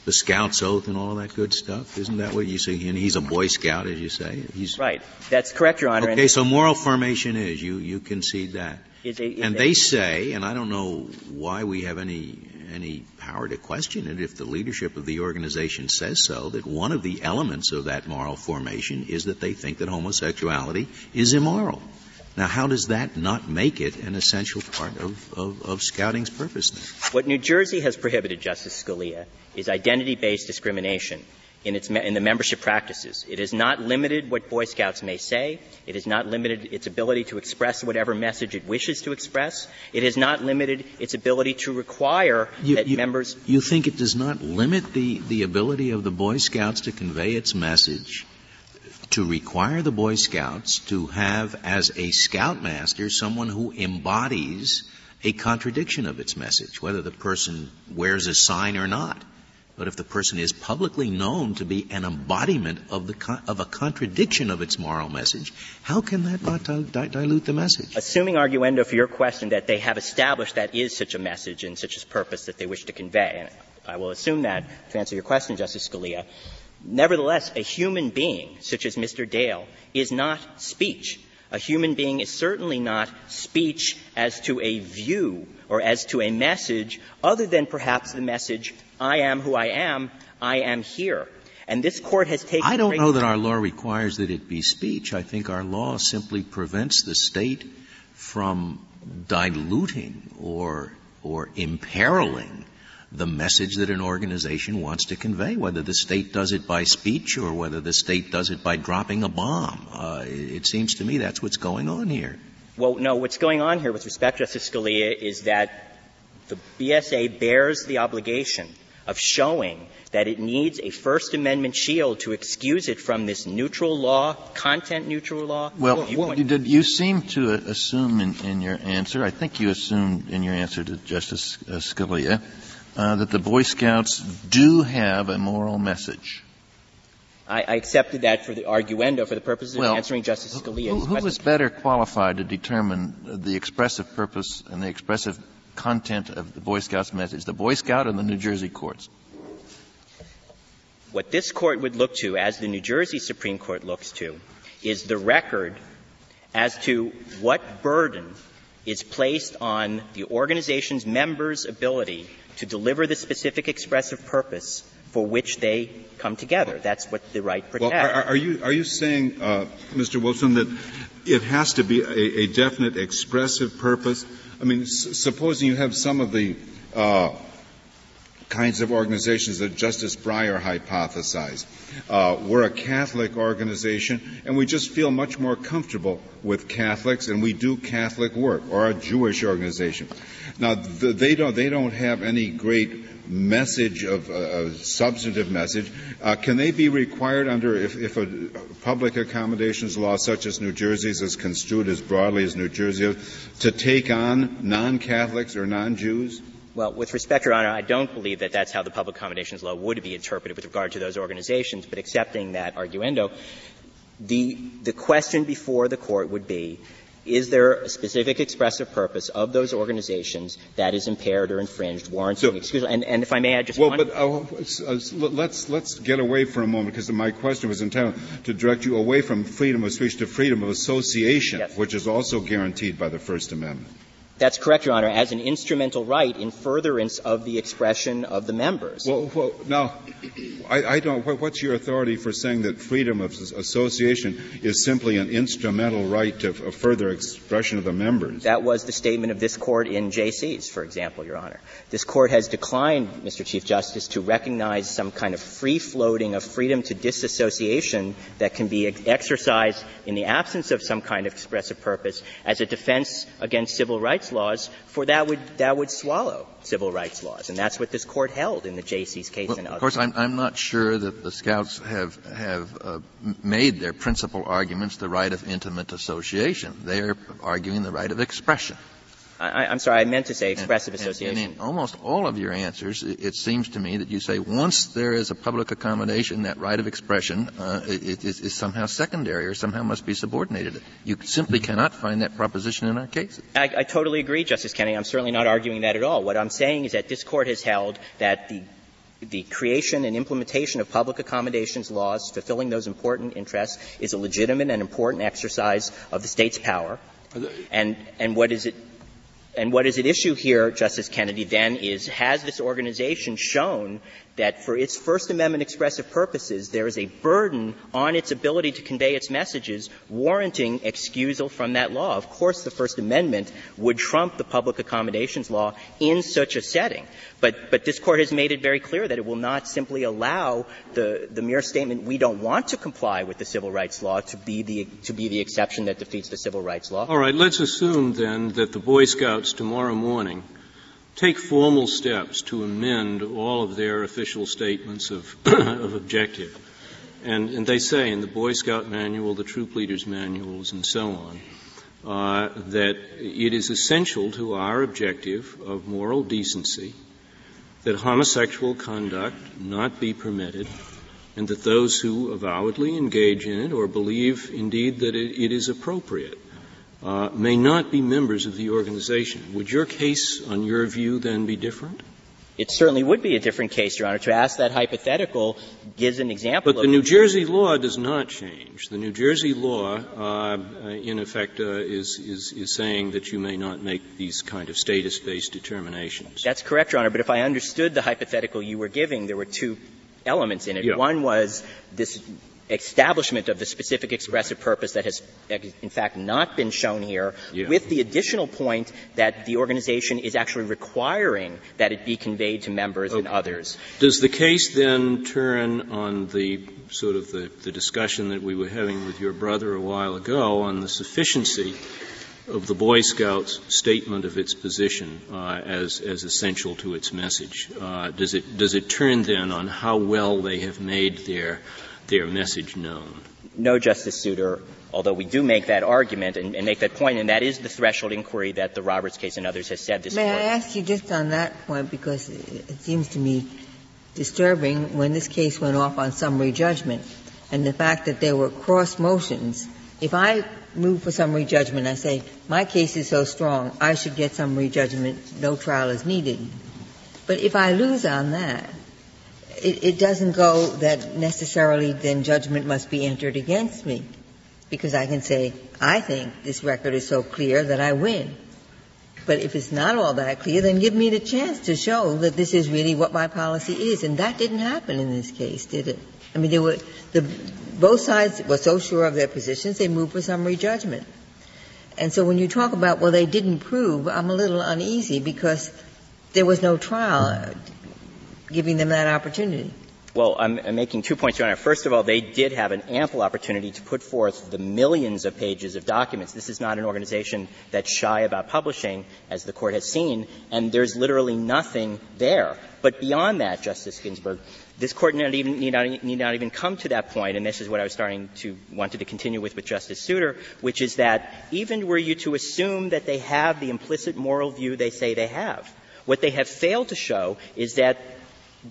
The Scout's oath and all that good stuff? Isn't that what you say? And he's a Boy Scout, as you say. He's right. That's correct, Your Honor. Okay, so moral formation is you you concede that. Is a, is and they say, and I don't know why we have any any power to question it if the leadership of the organization says so, that one of the elements of that moral formation is that they think that homosexuality is immoral. Now, how does that not make it an essential part of, of, of scouting's purpose then? What New Jersey has prohibited, Justice Scalia, is identity-based discrimination in, its me- in the membership practices. It has not limited what Boy Scouts may say. It has not limited its ability to express whatever message it wishes to express. It has not limited its ability to require you, that you, members. You think it does not limit the, the ability of the Boy Scouts to convey its message to require the Boy Scouts to have as a scoutmaster someone who embodies a contradiction of its message, whether the person wears a sign or not. But if the person is publicly known to be an embodiment of, the, of a contradiction of its moral message, how can that not di- dilute the message? Assuming arguendo for your question that they have established that is such a message and such a purpose that they wish to convey, and I will assume that to answer your question, Justice Scalia, Nevertheless, a human being, such as Mr. Dale, is not speech. A human being is certainly not speech as to a view or as to a message, other than perhaps the message, I am who I am, I am here. And this court has taken. I don't know that our law requires that it be speech. I think our law simply prevents the state from diluting or, or imperiling the message that an organization wants to convey, whether the state does it by speech or whether the state does it by dropping a bomb. Uh, it seems to me that's what's going on here. Well, no, what's going on here with respect, Justice Scalia, is that the BSA bears the obligation of showing that it needs a First Amendment shield to excuse it from this neutral law, content neutral law. Well, well you, did, you seem to assume in, in, your answer, I think you assumed in your answer to Justice uh, Scalia, uh, that the Boy Scouts do have a moral message. I, I accepted that for the arguendo for the purposes well, of answering Justice Scalia's who, who is better qualified to determine the expressive purpose and the expressive content of the Boy Scouts message, the Boy Scout or the New Jersey courts? What this court would look to, as the New Jersey Supreme Court looks to, is the record as to what burden is placed on the organization's members' ability to deliver the specific expressive purpose for which they come together. That's what the right protects. Well, are, are you are you saying, uh, Mr. Wilson, that it has to be a, a definite expressive purpose? I mean, s- supposing you have some of the uh, kinds of organizations that Justice Breyer hypothesized. Uh, we're a Catholic organization, and we just feel much more comfortable with Catholics, and we do Catholic work, or a Jewish organization. Now, the, they don't they don't have any great message of uh, substantive message. Uh, can they be required under if, if, a public accommodations law such as New Jersey's is construed as broadly as New Jersey to take on non-Catholics or non-Jews? Well, with respect, Your Honor, I don't believe that that's how the public accommodations law would be interpreted with regard to those organizations, but accepting that arguendo, the, the question before the court would be, is there a specific expressive purpose of those organizations that is impaired or infringed, warranting so, excuse and, and if I may add just well, one. but uh, uh, let's let's get away for a moment because my question was intended to direct you away from freedom of speech to freedom of association, yes. which is also guaranteed by the First Amendment. That's correct, Your Honor, as an instrumental right in furtherance of the expression of the members. Well, well now, I, I, don't. What's your authority for saying that freedom of association is simply an instrumental right to a further expression of the members? That was the statement of this court in Jaycees, for example, Your Honor. This court has declined, Mr. Chief Justice, to recognize some kind of free floating of freedom to disassociation that can be exercised in the absence of some kind of expressive purpose as a defense against civil rights rights laws, for that would, that would swallow civil rights laws. And that's what this court held in the Jaycees case well, and others. Of course, I'm, I'm, not sure that the Scouts have, have uh, made their principal arguments the right of intimate association. They are arguing the right of expression. I, am sorry, I meant to say expressive and, association. And in almost all of your answers, it, it, seems to me that you say once there is a public accommodation, that right of expression uh, is, is, somehow secondary or somehow must be subordinated. You simply cannot find that proposition in our cases. I, I totally agree, Justice Kennedy. I'm certainly not arguing that at all. What I'm saying is that this court has held that the the creation and implementation of public accommodations laws fulfilling those important interests is a legitimate and important exercise of the state's power. And, and what is it and what is at issue here, Justice Kennedy, then is has this organization shown that for its First Amendment expressive purposes, there is a burden on its ability to convey its messages warranting excusal from that law. Of course, the First Amendment would trump the public accommodations law in such a setting. But, but this court has made it very clear that it will not simply allow the, the mere statement, we don't want to comply with the civil rights law, to be, the, to be the exception that defeats the civil rights law. All right, let's assume then that the Boy Scouts tomorrow morning take formal steps to amend all of their official statements of, [clears throat] of objective. And, and, they say in the Boy Scout manual, the troop leaders manuals, and so on, uh, that it is essential to our objective of moral decency that homosexual conduct not be permitted, and that those who avowedly engage in it or believe indeed that it, it is appropriate uh, may not be members of the organization. Would your case, on your view, then be different? It certainly would be a different case, Your Honor. To ask that hypothetical gives an example. But the New Jersey law does not change. The New Jersey law, uh, in effect, uh, is, is, is saying that you may not make these kind of status-based determinations. That's correct, Your Honor. But if I understood the hypothetical you were giving, there were two elements in it. Yeah. One was this establishment of the specific expressive purpose that has in fact not been shown here yeah. with the additional point that the organization is actually requiring that it be conveyed to members okay. and others. Does the case then turn on the sort of the, the discussion that we were having with your brother a while ago on the sufficiency of the Boy Scouts statement of its position uh, as as essential to its message? Uh, does it does it turn then on how well they have made their their message known? No, Justice Souter, although we do make that argument and, and, make that point, and that is the threshold inquiry that the Roberts case and others has said this May court. I ask you just on that point, because it seems to me disturbing when this case went off on summary judgment, and the fact that there were cross motions. If I move for summary judgment, I say, my case is so strong, I should get summary judgment, no trial is needed. But if I lose on that, it, doesn't go that necessarily then judgment must be entered against me, because I can say, I think this record is so clear that I win. But if it's not all that clear, then give me the chance to show that this is really what my policy is. And that didn't happen in this case, did it? I mean, there were the both sides were so sure of their positions, they moved for summary judgment. And so when you talk about, well, they didn't prove, I'm a little uneasy because there was no trial giving them that opportunity? Well, I'm, I'm, making two points, Your Honor. First of all, they did have an ample opportunity to put forth the millions of pages of documents. This is not an organization that's shy about publishing, as the Court has seen, and there's literally nothing there. But beyond that, Justice Ginsburg, this Court not, even, need, not, need not even come to that point, and this is what I was starting to wanted to continue with with Justice Souter, which is that even were you to assume that they have the implicit moral view they say they have, What they have failed to show is that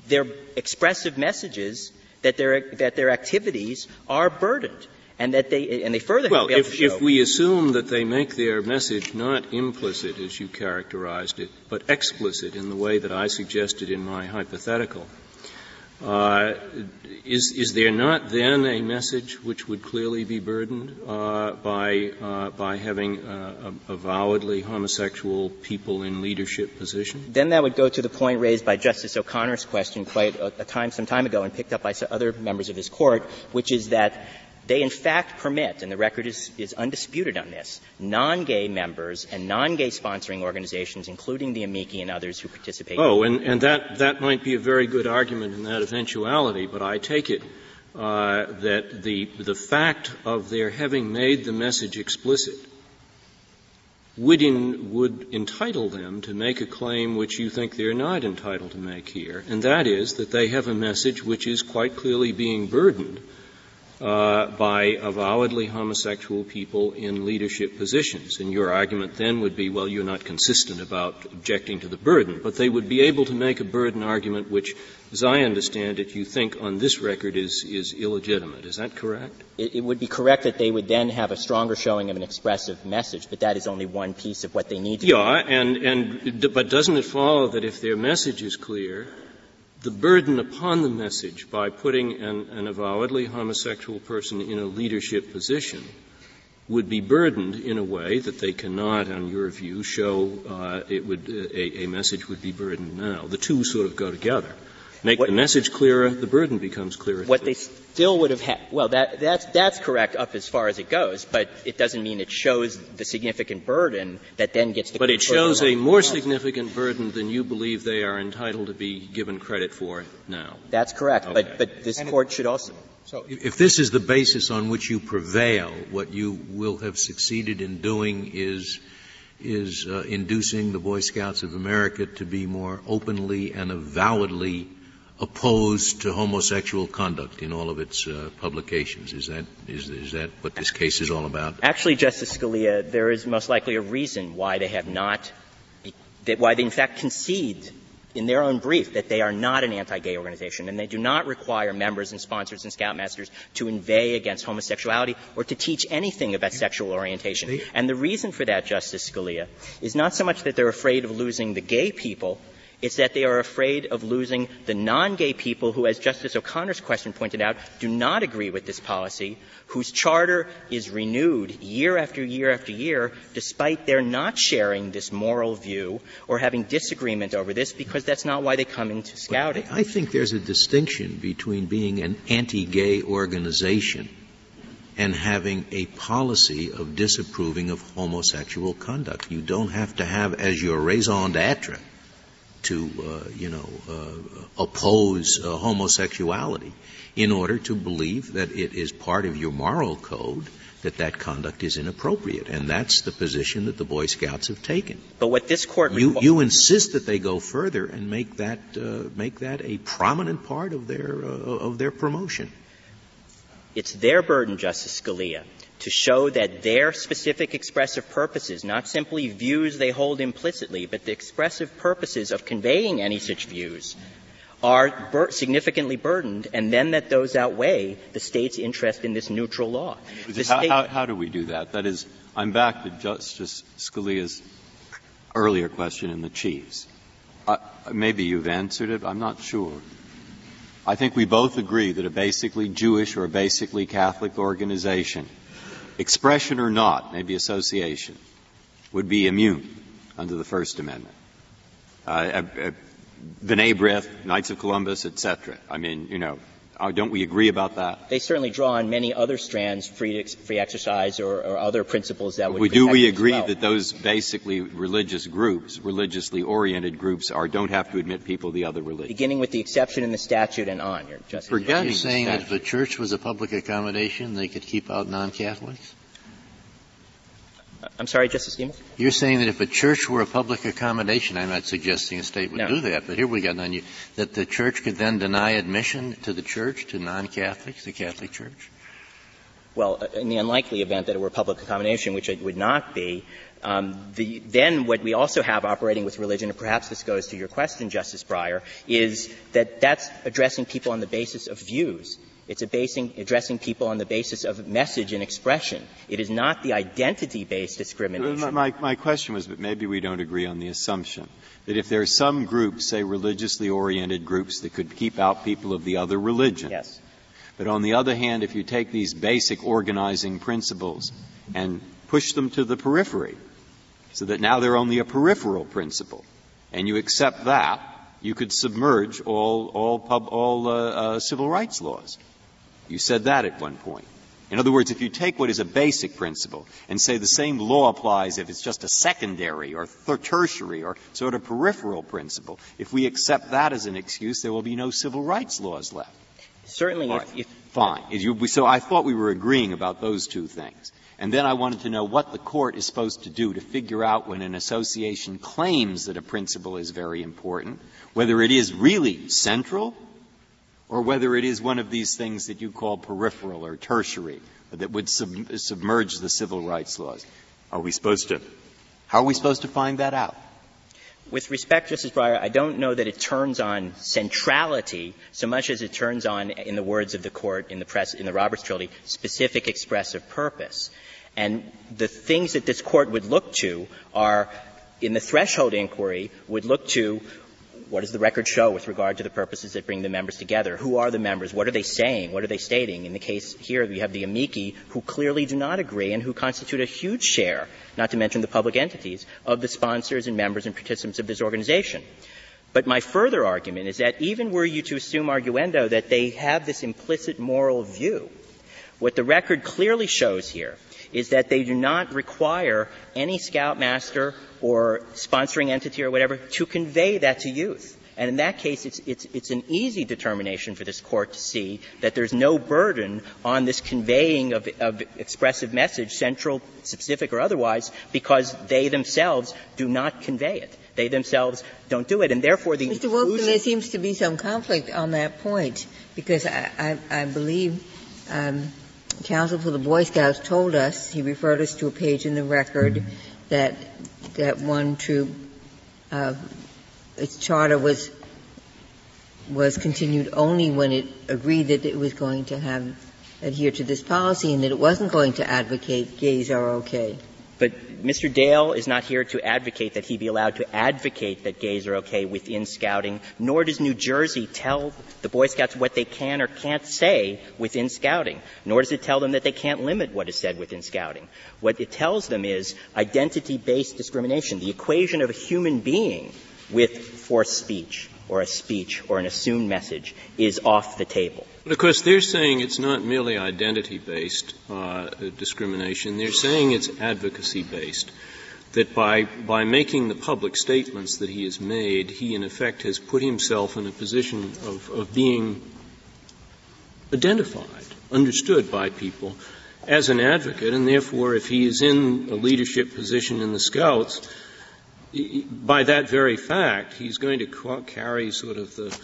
their expressive messages, that their, that their activities are burdened. And that they, and they further well, if, if we assume that they make their message not implicit, as you characterized it, but explicit in the way that I suggested in my hypothetical, uh, is, is there not then a message which would clearly be burdened uh, by, uh, by having uh, avowedly homosexual people in leadership positions? Then that would go to the point raised by Justice O'Connor's question quite a, a time, some time ago, and picked up by other members of this court, which is that they in fact permit, and the record is, is undisputed on this, non-gay members and non-gay sponsoring organizations, including the amici and others who participate. Oh, and, and that, that might be a very good argument in that eventuality, but I take it uh, that the, the fact of their having made the message explicit would, in, would entitle them to make a claim which you think they're not entitled to make here, and that is that they have a message which is quite clearly being burdened uh, by avowedly homosexual people in leadership positions. And your argument then would be, well, you're not consistent about objecting to the burden, but they would be able to make a burden argument which, as I understand it, you think on this record is, is illegitimate. Is that correct? It, it would be correct that they would then have a stronger showing of an expressive message, but that is only one piece of what they need to Yeah, and, and, but doesn't it follow that if their message is clear, the burden upon the message by putting an, an avowedly homosexual person in a leadership position would be burdened in a way that they cannot, on your view, show uh, it would a, a, message would be burdened now. The two sort of go together. Make what, the message clearer, the burden becomes clearer. What they still would have had, well, that, that's, that's correct up as far as it goes, but it doesn't mean it shows the significant burden that then gets to But it shows a more significant burden than you believe they are entitled to be given credit for now. That's correct, okay. but, but this and court should also. So if this is the basis on which you prevail, what you will have succeeded in doing is is uh, inducing the Boy Scouts of America to be more openly and avowedly opposed to homosexual conduct in all of its uh, publications. Is that, is, is that what this case is all about? Actually, Justice Scalia, there is most likely a reason why they have not, that why they in fact concede in their own brief that they are not an anti-gay organization and they do not require members and sponsors and scoutmasters to inveigh against homosexuality or to teach anything about sexual orientation. And the reason for that, Justice Scalia, is not so much that they're afraid of losing the gay people, it's that they are afraid of losing the non-gay people who, as Justice O'Connor's question pointed out, do not agree with this policy, whose charter is renewed year after year after year, despite their not sharing this moral view or having disagreement over this, because that's not why they come into scouting. I think there's a distinction between being an anti-gay organization and having a policy of disapproving of homosexual conduct. You don't have to have as your raison d'etre to, uh, you know, uh, oppose uh, homosexuality in order to believe that it is part of your moral code that that conduct is inappropriate, and that's the position that the Boy Scouts have taken. But what this court you, you insist that they go further and make that uh, make that a prominent part of their uh, of their promotion. It's their burden, Justice Scalia, to show that their specific expressive purposes, not simply views they hold implicitly, but the expressive purposes of conveying any such views, are bur- significantly burdened, and then that those outweigh the state's interest in this neutral law. How, how, how, do we do that? That is, I'm back to Justice Scalia's earlier question in the Chiefs. Uh, maybe you've answered it. I'm not sure. I think we both agree that a basically Jewish or a basically Catholic organization expression or not, maybe association, would be immune under the First Amendment. Uh, uh, uh B'rith, Knights of Columbus, etc. I mean, you know, uh, don't we agree about that? They certainly draw on many other strands, free, free exercise or, or other principles that would. We, do we agree well. that those basically religious groups, religiously oriented groups, are don't have to admit people of the other religion? Beginning with the exception in the statute and on. You're just Forgetting you're saying that if the church was a public accommodation, they could keep out non-Catholics. I'm sorry, Justice Stevens? You're saying that if a church were a public accommodation, I'm not suggesting a state would no. do that, but here we got on you, that the church could then deny admission to the church to non-Catholics, the Catholic Church? well, in the unlikely event that it were a public accommodation, which it would not be, um, the, then what we also have operating with religion, and perhaps this goes to your question, Justice Breyer, is that that's addressing people on the basis of views. It's basing, addressing people on the basis of message and expression. It is not the identity-based discrimination. My, my question was, but maybe we don't agree on the assumption that if there are some groups, say religiously oriented groups, that could keep out people of the other religion. Yes. But on the other hand, if you take these basic organizing principles and push them to the periphery, so that now they're only a peripheral principle, and you accept that, you could submerge all all pub, all uh, uh, civil rights laws. You said that at one point. In other words, if you take what is a basic principle and say the same law applies if it's just a secondary or tertiary or sort of peripheral principle, if we accept that as an excuse, there will be no civil rights laws left. Certainly, right. if, if, fine. You, so I thought we were agreeing about those two things. And then I wanted to know what the court is supposed to do to figure out when an association claims that a principle is very important, whether it is really central or whether it is one of these things that you call peripheral or tertiary that would sub- submerge the civil rights laws. Are we supposed to, how are we supposed to find that out? With respect, Justice Breyer, I don't know that it turns on centrality so much as it turns on, in the words of the court in the press, in the Roberts trilogy, specific expressive purpose. And the things that this court would look to are, in the threshold inquiry, would look to what does the record show with regard to the purposes that bring the members together? Who are the members? What are they saying? What are they stating? In the case here, we have the amici who clearly do not agree and who constitute a huge share, not to mention the public entities, of the sponsors and members and participants of this organization. But my further argument is that even were you to assume arguendo that they have this implicit moral view, what the record clearly shows here is that they do not require any scoutmaster or sponsoring entity or whatever to convey that to youth. And in that case, it's, it's, it's an easy determination for this court to see that there's no burden on this conveying of, of expressive message, central, specific, or otherwise, because they themselves do not convey it. They themselves don't do it, and therefore the Mr. Wilson, there seems to be some conflict on that point because I, I, I believe um, counsel for the Boy Scouts told us, he referred us to a page in the record that that one troop, uh, its charter was was continued only when it agreed that it was going to have adhere to this policy and that it wasn't going to advocate gays are okay. But Mr. Dale is not here to advocate that he be allowed to advocate that gays are okay within scouting, nor does New Jersey tell the Boy Scouts what they can or can't say within scouting, nor does it tell them that they can't limit what is said within scouting. What it tells them is identity-based discrimination, the equation of a human being with forced speech or a speech or an assumed message is off the table. But of course, they're saying it's not merely identity-based uh, discrimination. They're saying it's advocacy-based. That by by making the public statements that he has made, he in effect has put himself in a position of, of being identified, understood by people as an advocate, and therefore, if he is in a leadership position in the Scouts, by that very fact, he's going to carry sort of the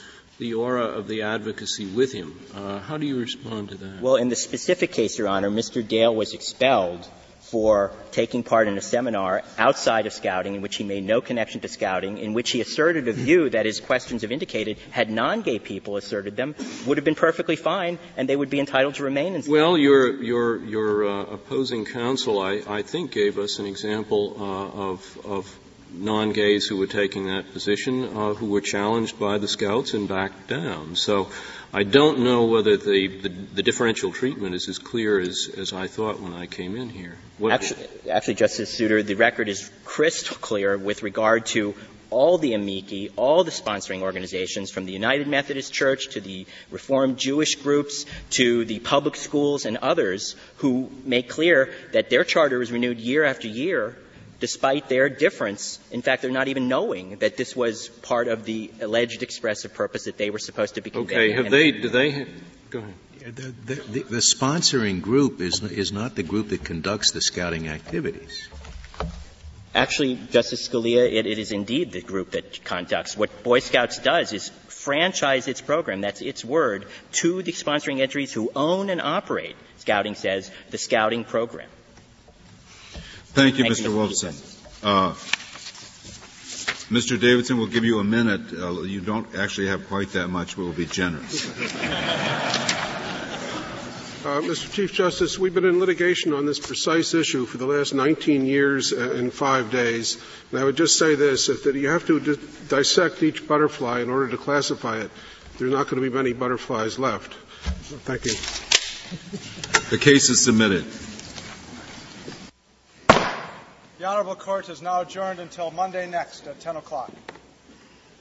the aura of the advocacy with him. Uh, how do you respond to that? Well, in the specific case, Your Honor, Mr. Dale was expelled for taking part in a seminar outside of scouting in which he made no connection to scouting, in which he asserted a view that his questions have indicated had non-gay people asserted them, would have been perfectly fine and they would be entitled to remain in scouting. Well, your, your, your uh, opposing counsel, I, I think, gave us an example uh, of, of non-gays who were taking that position uh, who were challenged by the scouts and backed down. So I don't know whether the, the, the differential treatment is as clear as, as I thought when I came in here. What actually, actually, Justice Souter, the record is crystal clear with regard to all the amici, all the sponsoring organizations, from the United Methodist Church to the Reformed Jewish groups to the public schools and others who make clear that their charter is renewed year after year despite their difference. In fact, they're not even knowing that this was part of the alleged expressive purpose that they were supposed to be conveying. Okay, have they, do they, go ahead. The, the, the, sponsoring group is, is not the group that conducts the scouting activities. Actually, Justice Scalia, it, it is indeed the group that conducts. What Boy Scouts does is franchise its program, that's its word, to the sponsoring entities who own and operate Scouting says the scouting program. Thank you, Thank Mr. you, Mr. Wolfson. Uh, Mr. Davidson, we'll give you a minute. Uh, you don't actually have quite that much, but we'll be generous. Uh, Mr. Chief Justice, we've been in litigation on this precise issue for the last 19 years and five days. And I would just say this, that you have to di- dissect each butterfly in order to classify it. There's not going to be many butterflies left. Thank you. The case is submitted. The Honorable Court is now adjourned until Monday next at 10 o'clock.